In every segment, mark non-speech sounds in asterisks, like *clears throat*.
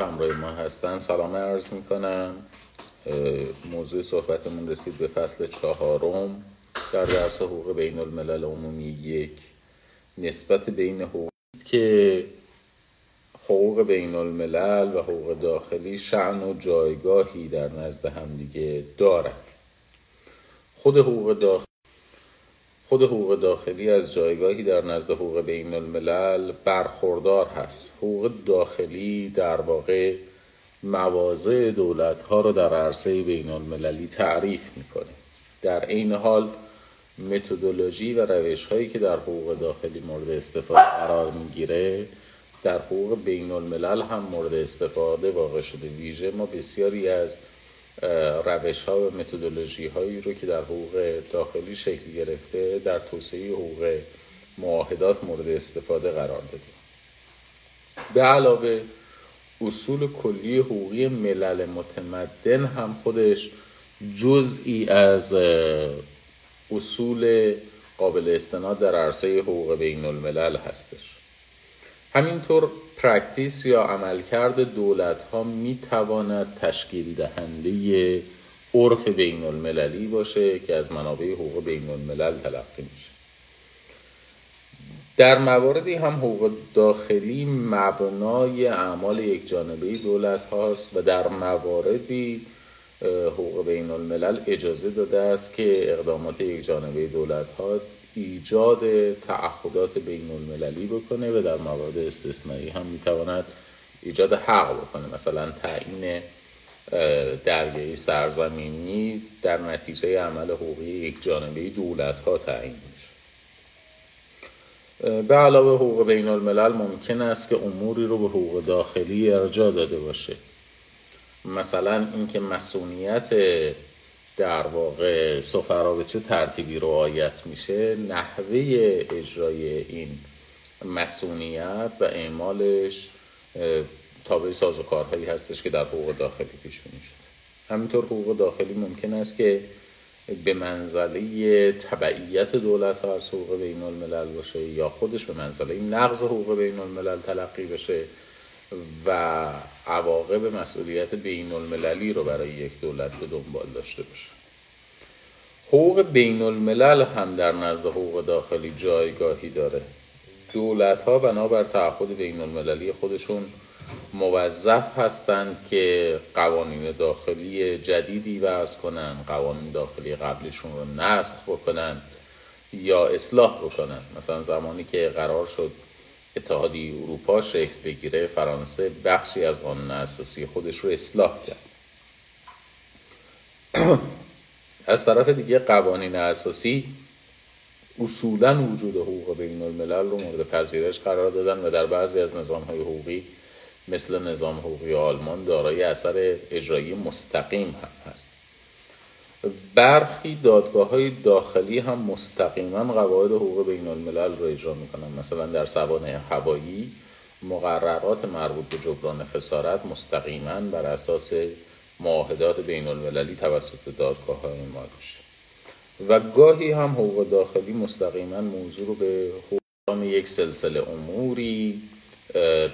همراه ما هستن. سلام عرض می‌کنم. موضوع صحبتمون رسید به فصل چهارم. در درس حقوق بین الملل عمومی یک نسبت بین حقوق که حقوق بین الملل و حقوق داخلی شعن و جایگاهی در نزد همدیگه دارند خود حقوق داخلی خود حقوق داخلی از جایگاهی در نزد حقوق بین الملل برخوردار هست. حقوق داخلی در واقع مواضع دولت ها رو در عرصه بین المللی تعریف می‌کنه. در این حال متدولوژی و روش هایی که در حقوق داخلی مورد استفاده قرار می‌گیره در حقوق بین الملل هم مورد استفاده واقع شده. ویژه ما بسیاری از روش ها و متدولوژی هایی رو که در حقوق داخلی شکل گرفته در توسعه حقوق معاهدات مورد استفاده قرار دادیم. به علاوه اصول کلی حقوقی ملل متمدن هم خودش جزئی از اصول قابل استناد در عرصه حقوق بین الملل هستش. همینطور practice یا عملکرد دولت ها می تواند تشکیل دهنده عرف بین المللی باشه که از منابع حقوق بین الملل تلقی میشه. در مواردی هم حقوق داخلی مبنای اعمال یک جانبه دولت هاست و در مواردی حقوق بین الملل اجازه داده است که اقدامات یک جانبه دولت ها ایجاد تعهدات بین المللی بکنه و در موارد استثنایی هم می‌تواند ایجاد حق بکنه. مثلا تعیین دریایی سرزمینی در نتیجه عمل حقوقی یک جانبه دولت ها تعیین به علاوه حقوق بین الملل ممکن است که اموری رو به حقوق داخلی ارجا داده باشه. مثلا اینکه مسئولیت در واقع سفرا به چه ترتیبی رعایت میشه؟ نحوه اجرای این مسئولیت و اعمالش تابع سازوکارهایی هستش که در حقوق داخلی پیش بینی شده. همینطور حقوق داخلی ممکن است که به منزله تبعیت دولت ها از حقوق بین الملل باشه یا خودش به منزله نقض حقوق بین الملل تلقی بشه و عواقب مسئولیت بین المللی رو برای یک دولت به دنبال داشته باشه. حقوق بین الملل هم در نزد حقوق داخلی جایگاهی داره. دولت ها بنابر تعهد بین المللی خودشون موظف هستند که قوانین داخلی جدیدی وضع کنن قوانین داخلی قبلشون رو نسخ بکنن یا اصلاح بکنن. مثلا زمانی که قرار شد اتحادیه اروپا شکل بگیره فرانسه بخشی از قانون اساسی خودش رو اصلاح کرد. از طرف دیگه قوانین اساسی اصولا وجود حقوق بین الملل رو مورد پذیرش قرار دادن و در بعضی از نظام های حقوقی مثل نظام حقوقی آلمان دارای اثر اجرایی مستقیم هم هست. برخی دادگاه های داخلی هم مستقیما قواعد حقوق بین الملل رو اجرا می‌کنن. مثلا در سوانه هوایی مقررات مربوط به جبران خسارت مستقیما بر اساس معاهدات بین المللی توسط دادگاه های میشه و گاهی هم حقوق داخلی مستقیما موضوع رو به حقوق یک سلسله اموری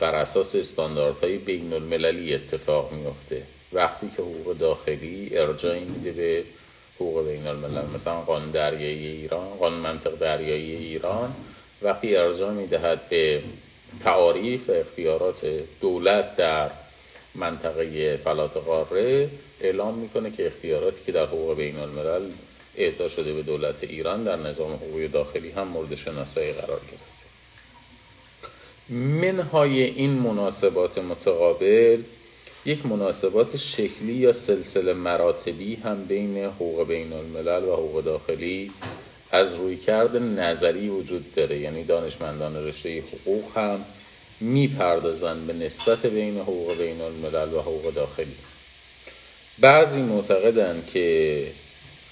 بر اساس استانداردهای بین المللی اتفاق میفته وقتی که حقوق داخلی ارجاعی میده به حقوق بین الملل مثلا قانون دریایی ایران قانون منطق دریایی ایران وقتی ارجاع می‌دهد به تعاریف اختیارات دولت در منطقه فلات قاره اعلام می‌کنه که اختیاراتی که در حقوق بین الملل اعطا شده به دولت ایران در نظام حقوقی داخلی هم مورد شناسایی قرار گرفته. منهای این مناسبات متقابل یک مناسبات شکلی یا سلسله مراتبی هم بین حقوق بین الملل و حقوق داخلی از رویکرد نظری وجود داره. یعنی دانشمندان رشته حقوق هم می‌پردازند به نسبت بین حقوق بین الملل و حقوق داخلی. بعضی معتقدند که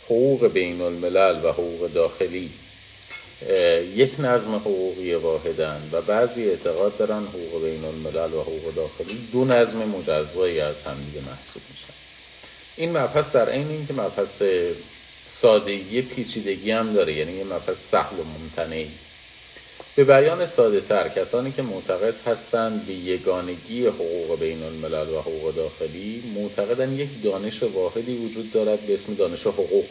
حقوق بین الملل و حقوق داخلی یک نظم حقوقی واحدن و بعضی اعتقاد دارن حقوق بین الملل و حقوق داخلی دو نظم مجزایی از همدیگه محسوب میشن. این مبحث در عین اینکه مبحث سادگی پیچیدگی هم داره یعنی یه مبحث سهل و ممتنعی. به بیان ساده تر کسانی که معتقد هستند به یگانگی حقوق بین الملل و حقوق داخلی معتقدن یک دانش واحدی وجود دارد به اسم دانش حقوق.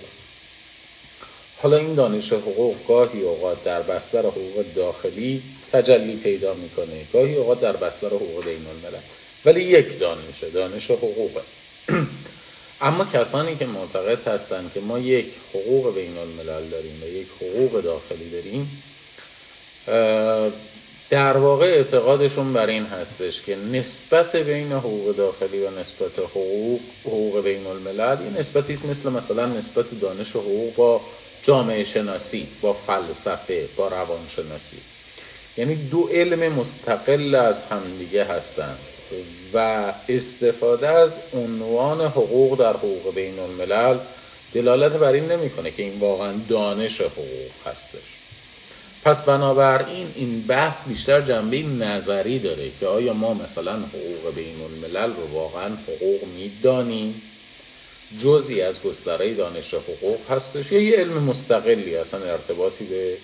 حالا این دانش حقوق گاهی اوقات در بستر حقوق داخلی تجلی پیدا می‌کنه گاهی اوقات در بستر حقوق بین الملل ولی یک دانشه دانش حقوقه *clears throat* اما کسانی که معتقد هستند که ما یک حقوق بین الملل داریم و یک حقوق داخلی داریم در واقع اعتقادشون بر این هستش که نسبت بین حقوق داخلی و نسبت حقوق حقوق بین الملل این نسبتی مثل مثلا نسبت دانش حقوق با جامعه شناسی با فلسفه با روانشناسی. یعنی دو علم مستقل از همدیگه هستند و استفاده از عنوان حقوق در حقوق بین الملل دلالت بر این نمی‌کنه که این واقعا دانش حقوق هستش. پس بنابراین این بحث بیشتر جنبه نظری داره که آیا ما مثلا حقوق بین الملل رو واقعا حقوق می‌دانیم؟ جزی از گستره دانش حقوق هستش یا یه علم مستقلی اصلا ارتباطی به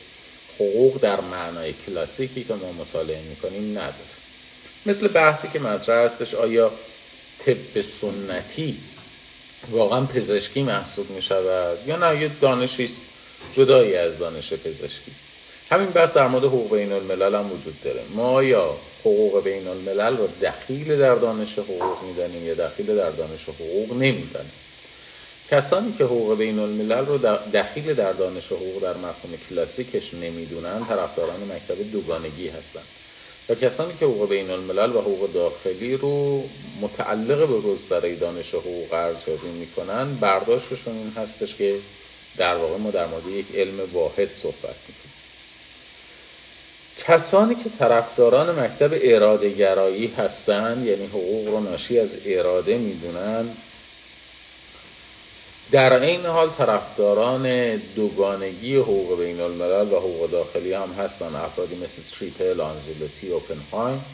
حقوق در معنای کلاسیکی که ما مطالعه می‌کنیم نداره. مثل بحثی که مطرح هستش آیا طب سنتی واقعا پزشکی محسوب می شود یا نه؟ یه دانشی جدایی از دانش پزشکی. همین بحث در مورد حقوق بین الملل هم وجود داره. ما یا حقوق بین الملل رو دخیل در دانش حقوق می‌دانیم یا دخیل در دانش حقوق نمی‌دانیم. کسانی که حقوق بین الملل رو دخیل در دانش حقوق در مفهوم کلاسیکش نمی‌دونن طرفداران مکتب دوگانگی هستند و کسانی که حقوق بین الملل و حقوق داخلی رو متعلق به گستره دانش حقوق ارزیابی می‌کنن برداشتشون این هستش که در واقع ما در مورد یک علم واحد صحبت می‌کنیم. کسانی که طرفداران مکتب اراده گرایی هستند یعنی حقوق رو ناشی از اراده می‌دونن در این حال طرفداران دوگانگی حقوق بین الملل و حقوق داخلی هم هستن افرادی مثل تریپل، آنزیلوتی، اوپنهایم.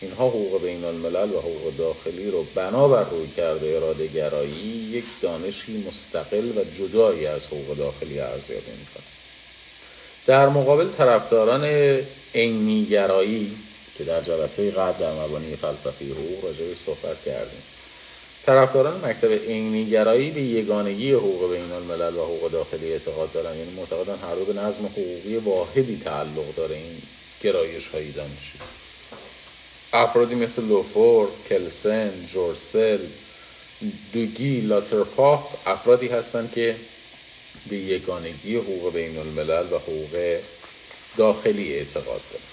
اینها حقوق بین الملل و حقوق داخلی رو بنابر روی کرده اراده گرایی یک دانشی مستقل و جدایی از حقوق داخلی ارزیابی می‌کنه در مقابل طرفداران عینیگرایی که در جلسه قبل در مبانی فلسفی حقوق راجعش صحبت کردیم. طرفداران مکتب عینیگرایی به یگانگی حقوق بین الملل و حقوق داخلی اعتقاد دارن. یعنی معتقدن هر دو به نظم حقوقی واحدی تعلق داره این گرایش هایی دانشی افرادی مثل لوفور، کلسن، جورسل، دوگی، لاترپاخ افرادی هستند که به یگانگی حقوق بین الملل و حقوق داخلی اعتقاد دارن.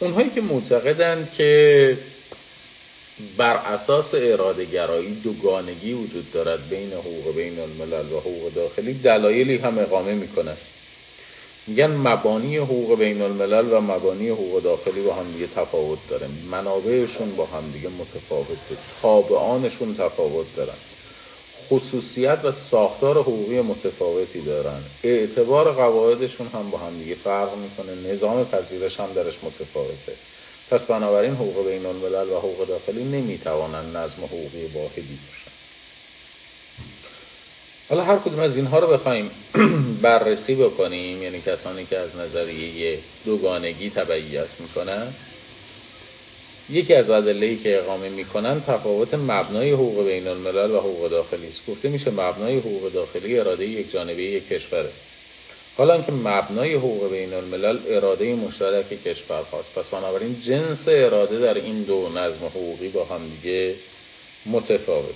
اونهایی که معتقدند که بر اساس اراده گرایی دوگانگی وجود دارد بین حقوق بین الملل و حقوق داخلی دلایلی هم اقامه می‌کنه میگن مبانی حقوق بین الملل و مبانی حقوق داخلی با هم دیگه تفاوت داره منابعشون با هم دیگه متفاوته. تابعانشون تفاوت دارن. خصوصیت و ساختار حقوقی متفاوتی دارن. اعتبار قواعدشون هم با هم دیگه فرق می‌کنه. نظام پذیرش هم درش متفاوته. پس بنابراین حقوق بین الملل و حقوق داخلی نمی‌توانند نظم حقوقی واحدی باشند حالا هر کدوم از اینها رو بخوایم *clears throat* بررسی بکنیم. یعنی کسانی که از نظریه دوگانگی تبعیت می‌کنن. یکی از ادله که اقامه می‌کنن تفاوت مبنای حقوق بین الملل و حقوق داخلی است. گفته میشه مبنای حقوق داخلی اراده یک جانبه یک کشوره. حالا که مبنای حقوق بین الملل اراده مشترک کشور هاست پس بنابراین جنس اراده در این دو نظم حقوقی با هم دیگه متفاوت.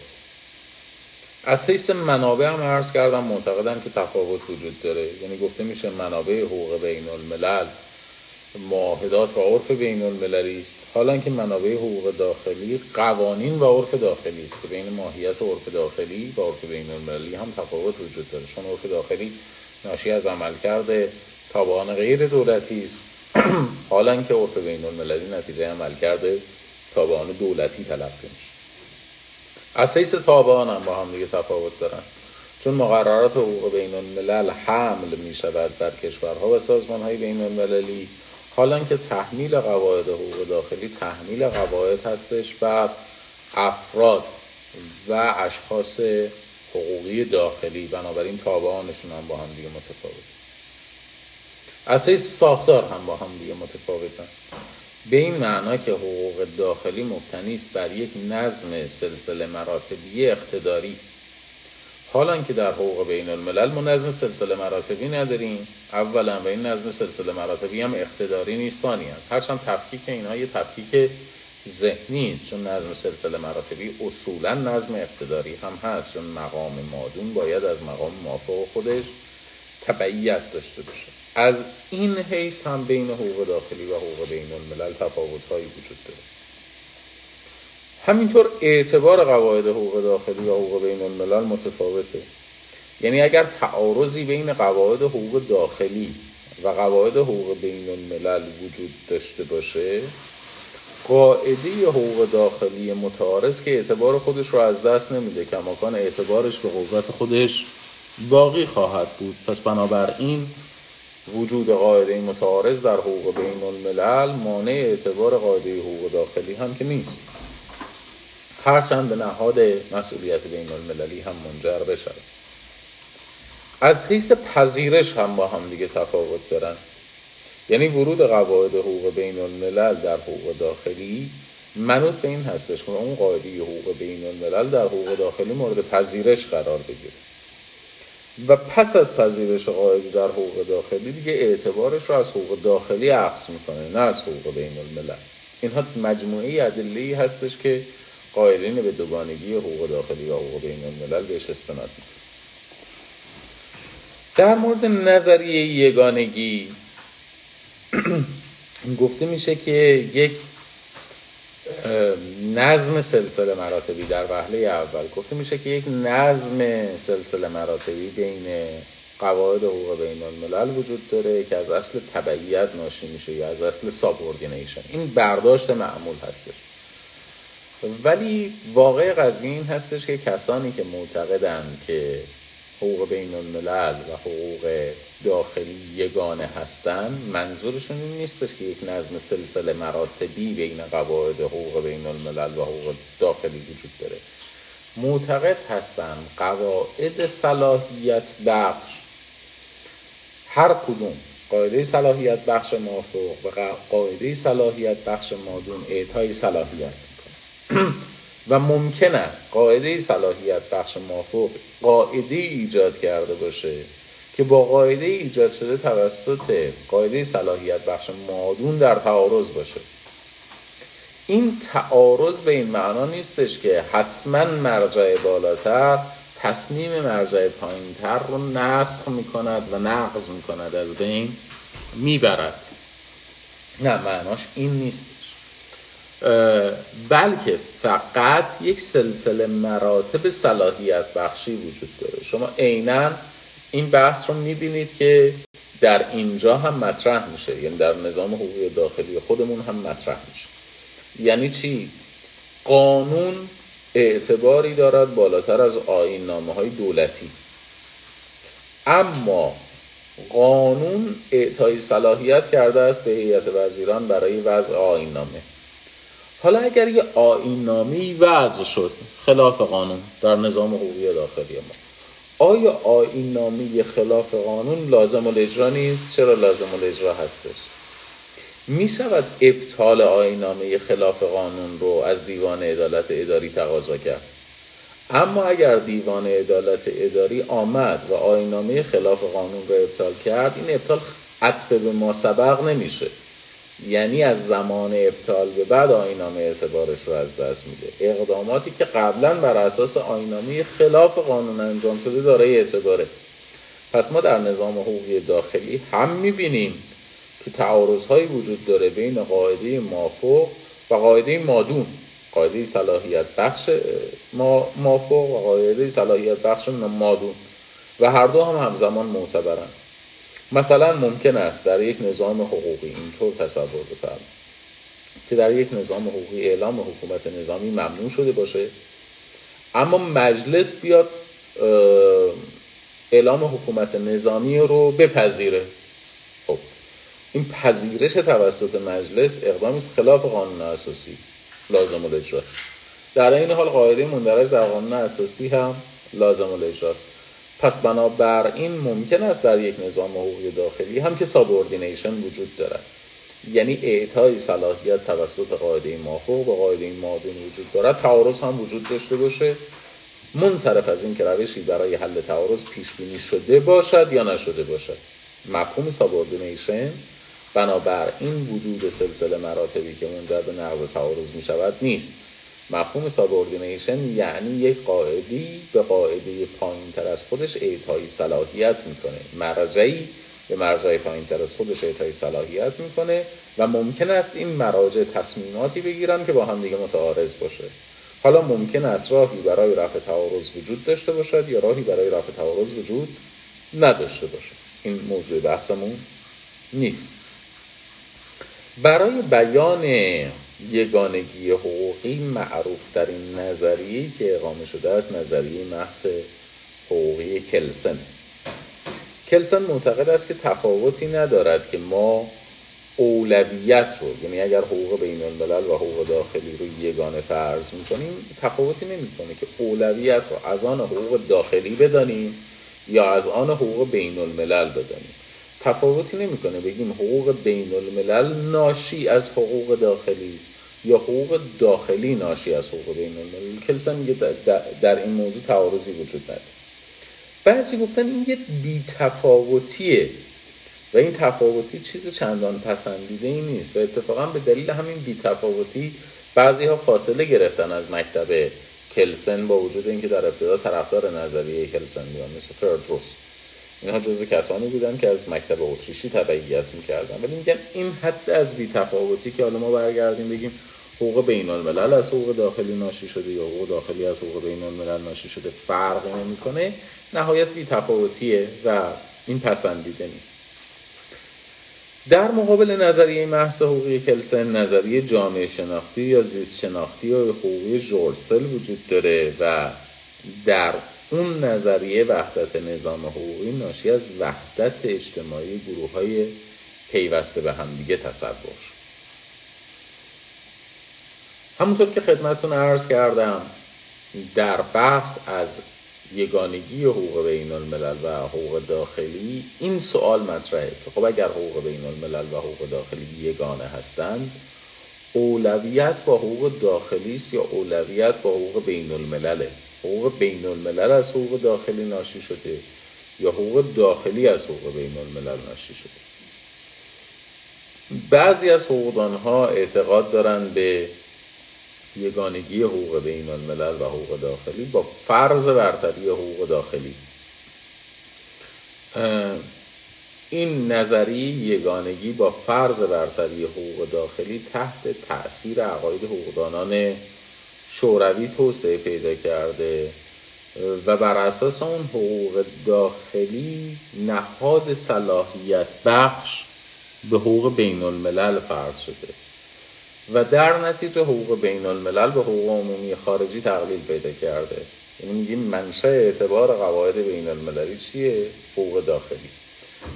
از حیث منابع هم عرض کردم معتقدم که تفاوت وجود داره. یعنی گفته میشه منابع حقوق بین الملل معاهدات و عرف بین المللی است. حالا که منابع حقوق داخلی قوانین و عرف داخلی است که بین ماهیت عرف داخلی و عرف بین المللی هم تفاوت وجود داره. چون عرف داخلی ناشی از عملکرد تابعان غیر دولتی است. *clears throat* حالا که عرف بین المللی نتیجه عملکرد تابعان دولتی تلقی میشه. از حیث تابعان هم با هم دیگه تفاوت دارن. چون مقررات حقوق بین الملل حمل می شود بر کشورها و سازمان های بین المللی حالا که تحمیل قواعد حقوق داخلی تحمیل قواعد هستش بر افراد و اشخاص حقوقی داخلی بنابراین تابعانشون هم با هم دیگه متفاوت از ساختار هم با هم دیگه متفاوتن. به این معنا که حقوق داخلی مبتنی است بر یک نظم سلسله مراتبی اقتداری. حالا که در حقوق بین الملل ما نظم سلسله مراتبی نداریم. اولا و این نظم سلسله مراتبی هم اقتداری نیست ثانیا هرچند تفکیک اینها یه تفکیک ذهنی چون نظم سلسله مراتبی اصولا نظم اقتداری هم هست. چون مقام مادون باید از مقام موافق خودش تبعیت داشته باشه. از این حیث هم بین حقوق داخلی و حقوق بین الملل تفاوت وجود داره. همینطور اعتبار قواعد حقوق داخلی و حقوق بین الملل متفاوته. یعنی اگر تعارضی بین قواعد حقوق داخلی و قواعد حقوق بین الملل وجود داشته باشه قاعده حقوق داخلی متعارض که اعتبار خودش رو از دست نمیده کماکان اعتبارش به قوت خودش باقی خواهد بود. پس بنابراین وجود قاعده متعارض در حقوق بین الملل مانع اعتبار قاعده حقوق داخلی هم که نیست. هرچند به نهاد مسئولیت بین المللی هم منجر بشه از حیث پذیرش هم با هم دیگه تفاوت دارن. یعنی ورود قواعد حقوق بین الملل در حقوق داخلی منوط به این هستش که اون قاعده حقوق بین الملل در حقوق داخلی مورد پذیرش قرار بگیره. و پس از پذیرش قاعده در حقوق داخلی دیگه اعتبارش رو از حقوق داخلی عکس می‌کنه نه از حقوق بین الملل اینها مجموعه ادله هستش که قائلین به دوگانگی حقوق داخلی و حقوق بین الملل بهش استناد می‌کنه. در مورد نظریه یگانگی *clears throat* گفته میشه که یک نظم سلسله مراتبی در وهله اول. گفته میشه که یک نظم سلسله مراتبی بین قواعد حقوق بین الملل وجود داره که از اصل تبعیت ناشی میشه یا از اصل subordination این برداشت معمول هستش. ولی واقع قضیه این هستش که کسانی که معتقدند که حقوق بین الملل و حقوق داخلی یگانه هستند منظورشون این نیستش که یک نظم سلسله مراتبی بین قواعد حقوق بین الملل و حقوق داخلی وجود داره. معتقد هستند قواعد صلاحیت بخش هر کدوم قاعده صلاحیت بخش موافق و قاعده صلاحیت بخش مادون اعطای صلاحیت. *clears throat* و ممکن است قاعده صلاحیت بخش موافق قاعده ایجاد کرده باشه که با قاعده ایجاد شده توسط قاعده صلاحیت بخش مادون در تعارض باشه. این تعارض به این معنا نیستش که حتما مرجع بالاتر تصمیم مرجع پایینتر رو نسخ می‌کند و نقض می‌کند از بین می‌برد. نه معناش این نیست. بلکه فقط یک سلسله مراتب صلاحیت بخشی وجود داره. شما عینا این بحث رو می‌بینید که در اینجا هم مطرح میشه. یعنی در نظام حقوقی داخلی خودمون هم مطرح میشه. یعنی چی؟ قانون اعتباری دارد بالاتر از آین نامه های دولتی. اما قانون اعطای صلاحیت کرده است به هیئت وزیران برای وضع آین نامه حالا اگر یه آین نامی وضع شد خلاف قانون در نظام حقوقی داخلی ما آیا آین نامی خلاف قانون لازم الاجرا نیست؟ چرا لازم الاجرا هستش؟ می شود ابطال آین نامی خلاف قانون رو از دیوان عدالت اداری تقاضا کرد اما اگر دیوان عدالت اداری آمد و آین نامی خلاف قانون رو ابطال کرد این ابطال عطف به ما سبق نمیشه یعنی از زمان ابطال به بعد آینامه اعتبارش رو از دست میده. اقداماتی که قبلا بر اساس آینامه خلاف قانون انجام شده داره اعتباره. پس ما در نظام حقوقی داخلی هم می‌بینیم که تعارض هایی وجود داره بین قاعده مافوق و قاعده مادون. قاعده صلاحیت بخش مافوق و قاعده صلاحیت بخش مادون. و هر دو هم همزمان معتبرند مثلا ممکن است در یک نظام حقوقی اینطور تصور بفرمایید که در یک نظام حقوقی اعلام حکومت نظامی ممنوع شده باشه اما مجلس بیاد اعلام حکومت نظامی رو بپذیره. خب این پذیرش توسط مجلس اقدامی است خلاف قانون اساسی لازم الاجراست. در این حال قاعده مندرج در قانون اساسی هم لازم الاجراست. پس بنابراین ممکن است در یک نظام حقوقی داخلی هم که subordination وجود دارد. یعنی اعطای صلاحیت توسط قاعده مافوق به قاعده مادون وجود دارد. تعارض هم وجود داشته باشه. منصرف از این که روشی برای حل تعارض پیش بینی شده باشد یا نشده باشد. مفهوم subordination بنابراین وجود سلسله مراتبی که منجر به نقض تعارض می شود نیست. مفهوم subordination یعنی یک قاعده‌ای به قاعده پایین تر از خودش اعطای صلاحیت می‌کنه. مرجعی به مرجع پایین تر از خودش اعطای صلاحیت می‌کنه و ممکن است این مراجع تصمیماتی بگیرن که با هم دیگه متعارض باشه. حالا ممکن است راهی برای رفع تعارض وجود داشته باشد یا راهی برای رفع تعارض وجود نداشته باشد. این موضوع بحثمون نیست. برای بیان یگانگی حقوقی معروف در این نظریه که اقامه شده است نظریه محض حقوقی کلسن. کلسن معتقد است که تفاوتی ندارد که ما اولویت رو یعنی اگر حقوق بین الملل و حقوق داخلی رو یگانه فرض می‌کنیم تفاوتی نمی‌کنه که اولویت رو از آن حقوق داخلی بدانیم یا از آن حقوق بین الملل بدانیم. تفاوتی نمی‌کنه. بگیم حقوق بین الملل ناشی از حقوق داخلی است یا حقوق داخلی ناشی از حقوق بین الملل. کلسن میگه در این موضوع تعارضی وجود نداره. بعضی گفتن این یه بیتفاوتیه و این تفاوتی چیز چندان پسندیده ای نیست و اتفاقا به دلیل همین بیتفاوتی بعضی ها فاصله گرفتن از مکتب کلسن با وجود اینکه در ابتدا طرفدار نظریه کلسن بودن مثل فردروس اینها جز کسانی بودن که از مکتب اتریشی تبعیت می‌کردن. ولی میگن این حد از بیتفاوتی که حالا ما برگردیم بگیم حقوق بین الملل از حقوق داخلی ناشی شده یا حقوق داخلی از حقوق بین الملل ناشی شده فرقی نمی‌کنه نهایت بیتفاوتیه و این پسندیده نیست. در مقابل نظریه محض حقوقی کلسن نظریه جامعه شناختی یا زیست شناختی یا حقوقی جورسل وجود داره و در اون نظریه وحدت نظام حقوقی ناشی از وحدت اجتماعی گروه های پیوسته به همدیگه تصور همونطور که خدمتون عرض کردم در بحث از یگانگی حقوق بین الملل و حقوق داخلی این سوال مطرحه که خب اگر حقوق بین الملل و حقوق داخلی یگانه هستند اولویت با حقوق داخلی است یا اولویت با حقوق بین الملله حقوق بین الملل از حقوق داخلی ناشی شده یا حقوق داخلی از حقوق بین الملل ناشی شده. بعضی از حقوقدان ها اعتقاد دارند به یگانگی حقوق بین الملل و حقوق داخلی با فرض برتری حقوق داخلی. این نظری یگانگی با فرض برتری حقوق داخلی تحت تأثیر عقاید حقوقدانان شوروی توسعه پیدا کرده و بر اساس اون حقوق داخلی نهاد صلاحیت بخش به حقوق بین الملل فرض شده و در نتیجه حقوق بین الملل به حقوق عمومی خارجی تقلیل پیدا کرده. یعنی میگیم منشأ اعتبار قواعد بین المللی چیه؟ حقوق داخلی.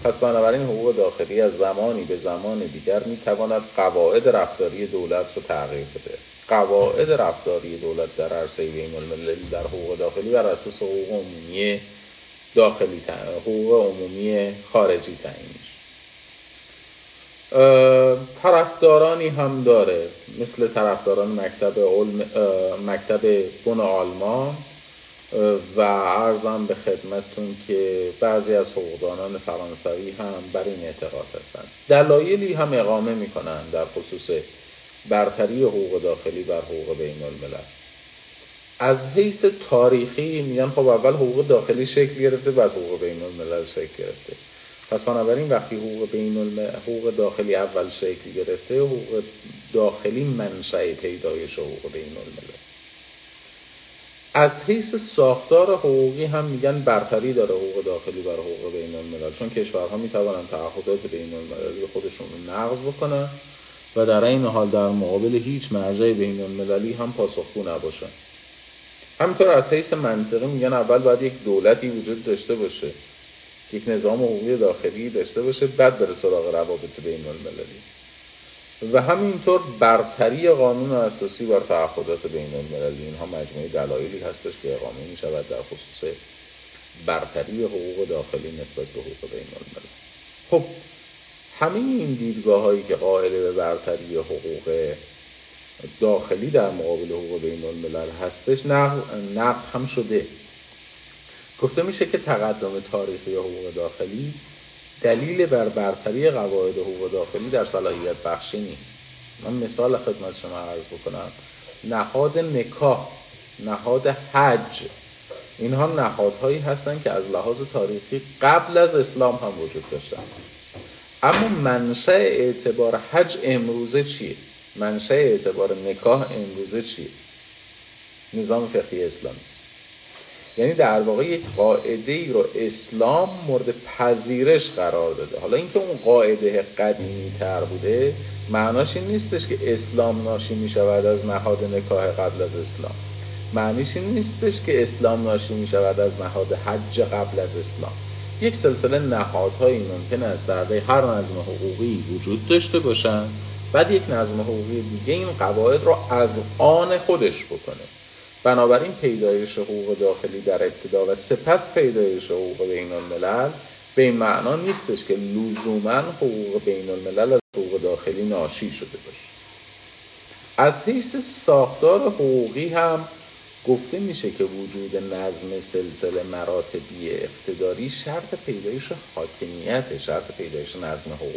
پس بنابراین حقوق داخلی از زمانی به زمان دیگر می‌تواند قواعد رفتاری دولت رو تغییر بده. قواعد رفتاری دولت در عرصه بین المللی در حقوق داخلی بر اساس حقوق عمومی داخلی حقوق عمومی خارجی تعیین طرفدارانی هم داره مثل طرفداران مکتب علم مکتب بن آلمان و ارزم به خدمتتون که بعضی از حقوقدانان فرانسوی هم بر این اعتقاد هستند. دلایلی هم اقامه می‌کنن در خصوص برتری حقوق داخلی بر حقوق بین الملل. از حیث تاریخی میگن خب اول حقوق داخلی شکل گرفته بعد حقوق بین الملل شکل گرفته. پس بنابراین وقتی حقوق بین حقوق داخلی اول شکل گرفته حقوق داخلی منشأ پیدایش حقوق بین الملل. از حیث ساختار حقوقی هم میگن برتری داره حقوق داخلی بر حقوق بین الملل. چون کشورها می‌توانن تعهدات بین المللی خودشون رو نقض بکنن. و در این حال در مقابل هیچ مرجع بین المللی هم پاسخگو نباشن همینطور از حیث منطقی میگن اول باید یک دولتی وجود داشته باشه یک نظام حقوقی داخلی داشته باشه بعد بره سراغ روابط بین المللی. و همینطور برتری قانون اساسی بر تعهدات بین المللی اینها مجموعه دلایلی هستش که اقامه می شود در خصوص برتری حقوق داخلی نسبت به حقوق بین الملل خب همه این دیدگاه هایی که قائل به برتری حقوق داخلی در مقابل حقوق بین الملل هستش نقد هم شده. گفته میشه که تقدم تاریخی حقوق داخلی دلیل بر برتری قواعد حقوق داخلی در صلاحیت بخشی نیست. من مثال خدمت شما عرض بکنم. نهاد نکاح نهاد حج اینها نهادهایی هستند که از لحاظ تاریخی قبل از اسلام هم وجود داشتن. اما منشأ اعتبار حج امروزه چیه؟ منشأ اعتبار نکاح امروزه چیه؟ نظام فقهی اسلامی است. یعنی در واقع یک قاعده ای رو اسلام مورد پذیرش قرار داده. حالا اینکه اون قاعده قدیمی تر بوده معناش این نیستش که اسلام ناشی می شود از نهاد نکاح قبل از اسلام. معنیش این نیستش که اسلام ناشی می شود از نهاد حج قبل از اسلام. یک سلسله نهادهایی ممکن است در هر نظم حقوقی وجود داشته باشند بعد یک نظم حقوقی دیگه این قواعد رو از آن خودش بکنه. بنابراین پیدایش حقوق داخلی در ابتدا و سپس پیدایش حقوق بین الملل به این معنا نیستش که لزوما حقوق بین الملل از حقوق داخلی ناشی شده باشه. از حیث ساختار حقوقی هم گفته میشه که وجود نظم سلسله مراتبی اقتداری شرط پیدایش حاکمیت شرط پیدایش نظم حقوقی